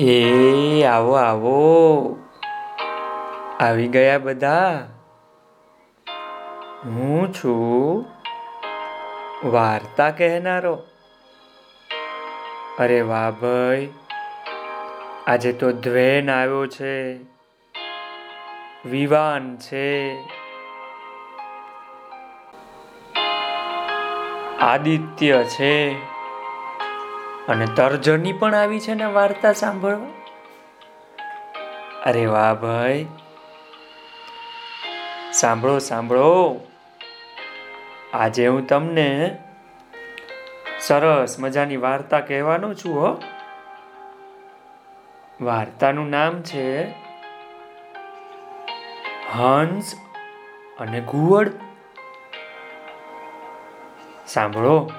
એ, આવો આવો. આવી ગયા બધા? હું છું વાર્તા કહેનારો. અરે વાહ ભાઈ, આજે તો ધ્વેન આવ્યો છે. વિવાન છે. આદિત્ય છે. અને તર્જની પણ આવી છે ને વાર્તા સાંભળવા? અરે વાહ ભાઈ. સાંભળો સાંભળો. આજે હું તમને સરસ મજાની વાર્તા કહેવાનો છું હો. વાર્તાનું નામ છે હંસ અને ઘુવડ. સાંભળો.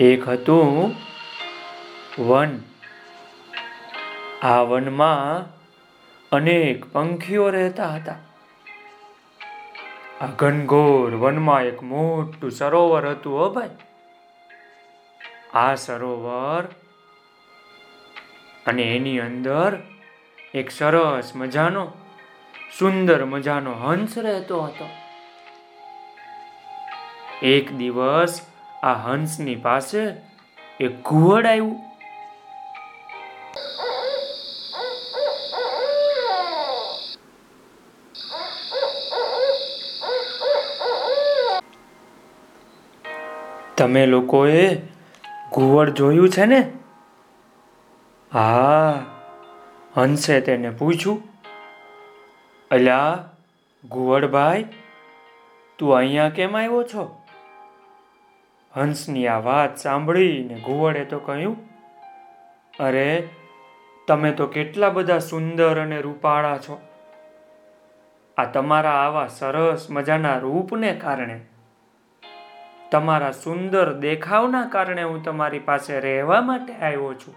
એક હતું વન. આ વનમાં અનેક પંખીઓ રહેતા હતા. આ ઘનઘોર વનમાં એક મોટું સરોવર હતું હો ભાઈ. આ સરોવર અને એની અંદર એક સરસ મજાનો, સુંદર મજાનો હંસ રહેતો હતો. એક દિવસ આ હંસની પાસે એક ઘુવડ આવ્યું. તમે લોકોએ ઘુવડ જોયું છે ને? હા, હંસે તેને પૂછ્યું. અલ્યા ઘુવડભાઈ, તું અહીંયા કેમ આવ્યો છો? હંસની આ વાત સાંભળીને ઘુવડે તો કહ્યું, અરે, તમે તો કેટલા બધા સુંદર અને રૂપાળા છો. આ તમારા આવા સરસ મજાના રૂપને કારણે, તમારા સુંદર દેખાવના કારણે હું તમારી પાસે રહેવા માટે આવ્યો છું.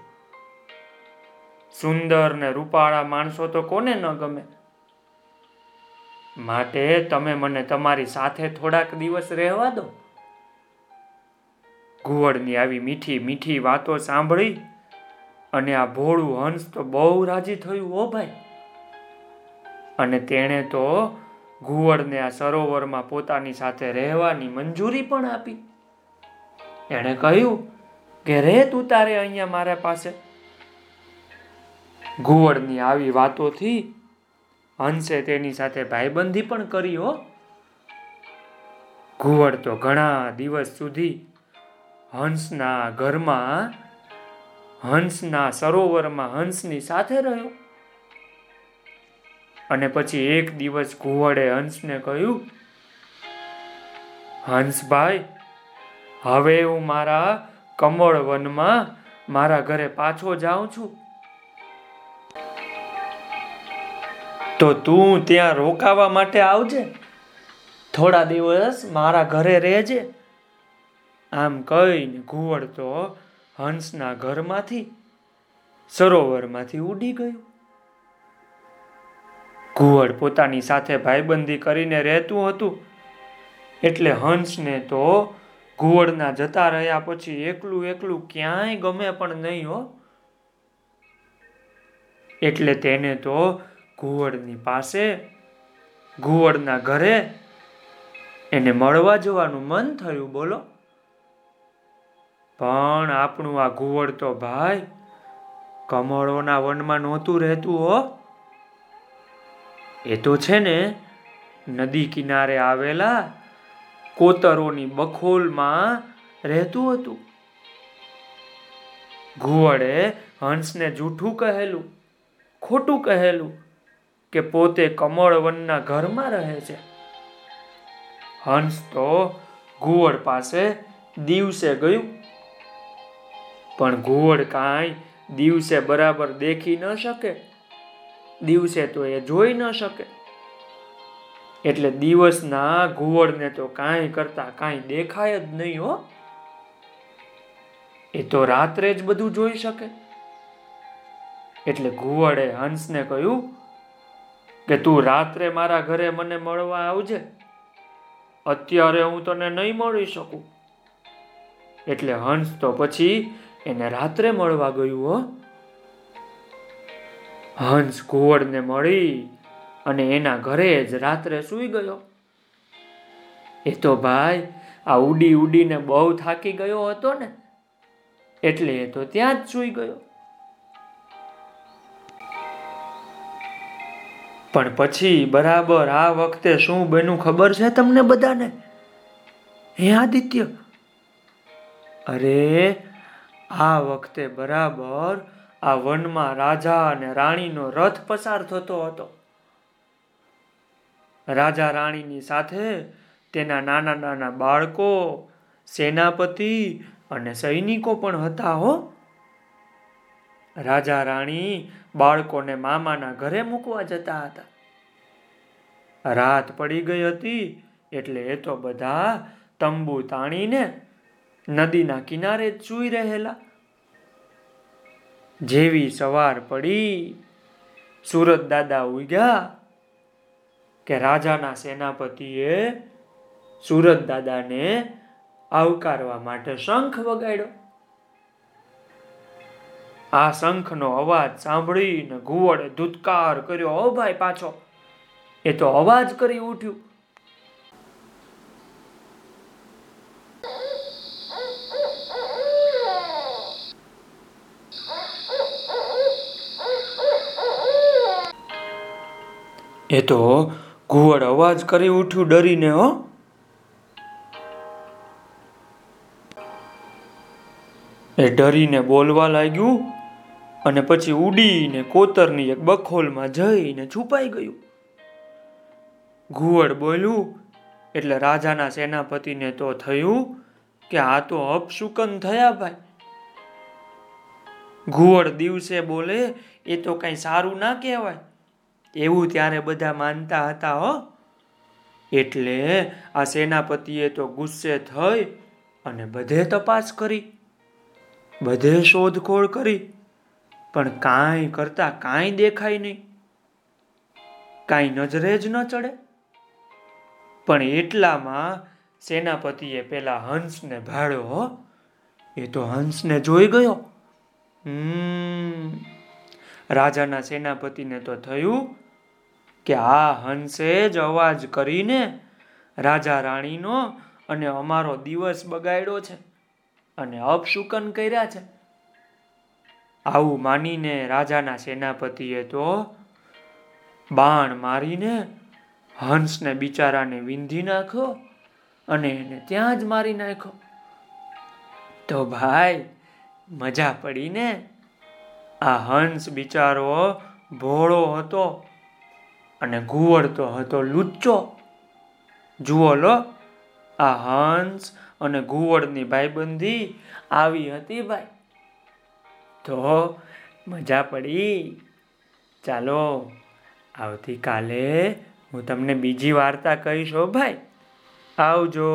સુંદર ને રૂપાળા માણસો તો કોને ન ગમે? માટે તમે મને તમારી સાથે થોડાક દિવસ રહેવા દો. ઘુવડની આવી મીઠી મીઠી વાતો સાંભળી અને આ ભોળું હંસ તો બહુ રાજી થયું, હો ભાઈ. અને તેણે તો ઘુવડને આ સરોવરમાં પોતાની સાથે રહેવાની મંજૂરી પણ આપી. એણે કહ્યું કે, રે તું તારે અહીંયા મારા પાસે. ઘુવડની આવી વાતોથી હંસે તેની સાથે ભાઈબંધી પણ કરી, હો. ઘુવડ તો ઘણા દિવસ સુધી હંસના ઘરમાં હંસના સરોવરમાં હંસની સાથે રહ્યો. અને પછી એક દિવસ ઘુવડે હંસને કહ્યું, હંસભાઈ, હવે હું મારા કમળ વનમાં મારા ઘરે પાછો જાઉં છું. તો તું ત્યાં રોકાવા માટે આવજે. થોડા દિવસ મારા ઘરે રહેજે. આમ કહીને ઘુવડ તો હંસના ઘરમાંથી, સરોવરમાંથી ઉડી ગયું. ઘુવડ પોતાની સાથે ભાઈબંધી કરીને રહેતું હતું, એટલે હંસને તો ઘુવડના જતા રહ્યા પછી એકલું એકલું ક્યાંય ગમે પણ નહીં હો. એટલે તેને તો ઘુવડની પાસે, ઘુવડના ઘરે એને મળવા જવાનું મન થયું, બોલો. પણ આપણું આ ઘુવડ તો ભાઈ કમળોના વનમાં નહોતું રહેતું, હો. એ તો છે ને નદી કિનારે આવેલા કોતરોની બખોલમાં રહેતું હતું. ઘુવડે હંસને જૂઠું કહેલું, ખોટું કહેલું કે પોતે કમળ વનના ઘરમાં રહે છે. હંસ તો ઘુવડ પાસે દિવસે ગયું. પણ ઘુવડ કાંઈ દિવસે બરાબર દેખી ન શકે. દિવસે તો એ જોઈ ન શકે. એટલે દિવસના ઘુવડને તો કાંઈ કરતા કાંઈ દેખાય જ નહીં હો. એ તો રાત્રે જ બધું જોઈ શકે. એટલે ઘુવડે હંસને કહ્યું કે તું રાત્રે મારા ઘરે મને મળવા આવજે. અત્યારે હું તને નહીં મળી શકું. એટલે હંસ તો પછી એને રાત્રે મળવા ગયું, હો. હંસ ઘુવડને મળી અને એના ઘરે જ રાત્રે સૂઈ ગયો. એ તો ભાઈ, આ ઉડી ઉડીને બહુ થાકી ગયો હતો ને, એટલે એ તો ત્યાં જ સૂઈ ગયો. પણ પછી બરાબર આ વખતે શું બન્યું ખબર છે તમને બધાને? હે આદિત્ય? અરે આ વખતે બરાબર આ વનમાં રાજા અને રાણીનો રથ પસાર થતો હતો. રાજા રાણીની સાથે તેના નાના નાના બાળકો, સેનાપતિ અને સૈનિકો પણ હતા હો. રાજા રાણી બાળકોને મામાના ઘરે મૂકવા જતા હતા. રાત પડી ગઈ હતી એટલે એ તો બધા તંબુ તાણીને નદીના કિનારે ચૂઈ રહેલા. જેવી સવાર પડી, સુરત દાદા ઉગ્યા કે રાજાના સેનાપતિએ સુરત દાદાને આવકારવા માટે શંખ વગાડ્યો. આ શંખનો અવાજ સાંભળીને ઘુવડે ધૂતકાર કર્યો, ઓ ભાઈ પાછો. એ તો અવાજ કરી ઉઠ્યું. એ તો ઘુવડ અવાજ કરી ઉઠ્યું ડરીને, હો. એ ડરીને બોલવા લાગ્યું અને પછી ઉડીને કોતરની એક બખોલમાં જઈને છુપાઈ ગયું. ઘુવડ બોલ્યું, એટલે રાજાના સેનાપતિને તો થયું કે આ તો અપશુકન થયા ભાઈ. ઘુવડ દિવસે બોલે, એ તો કઈ સારું ના કહેવાય. એવું ત્યારે બધા માનતા હતા, હો. એટલે આ સેનાપતિએ તો ગુસ્સે થઈ અને બધે તપાસ કરી, બધે શોધખોળ કરી, પણ કાંઈ કરતા કાંઈ દેખાય નહીં. કાંઈ નજરે જ ન ચડે. પણ એટલામાં સેનાપતિએ પેલા હંસને ભાડ્યો હો. એ તો હંસને જોઈ ગયો. રાજાના સેનાપતિને તો થયું કે આ હંસે જ અવાજ કરીને રાજા રાણીનો અને અમારો દિવસ બગાડ્યો છે અને અપશુકન કર્યા છે. આવું માનીને રાજાના સેનાપતિએ તો બાણ મારીને હંસને બિચારાને વિંધી નાખ્યો અને એને ત્યાં જ મારી નાખ્યો. તો ભાઈ, મજા પડીને આ હંસ બિચારો ભોળો હતો. અને ઘુવડ તો હતો લુચ્ચો. જુઓ લો, આ હંસ અને ઘુવડની ભાઈબંધી આવી હતી ભાઈ. તો મજા પડી. ચાલો, આવતીકાલે હું તમને બીજી વાર્તા કહીશ હો ભાઈ. આવજો.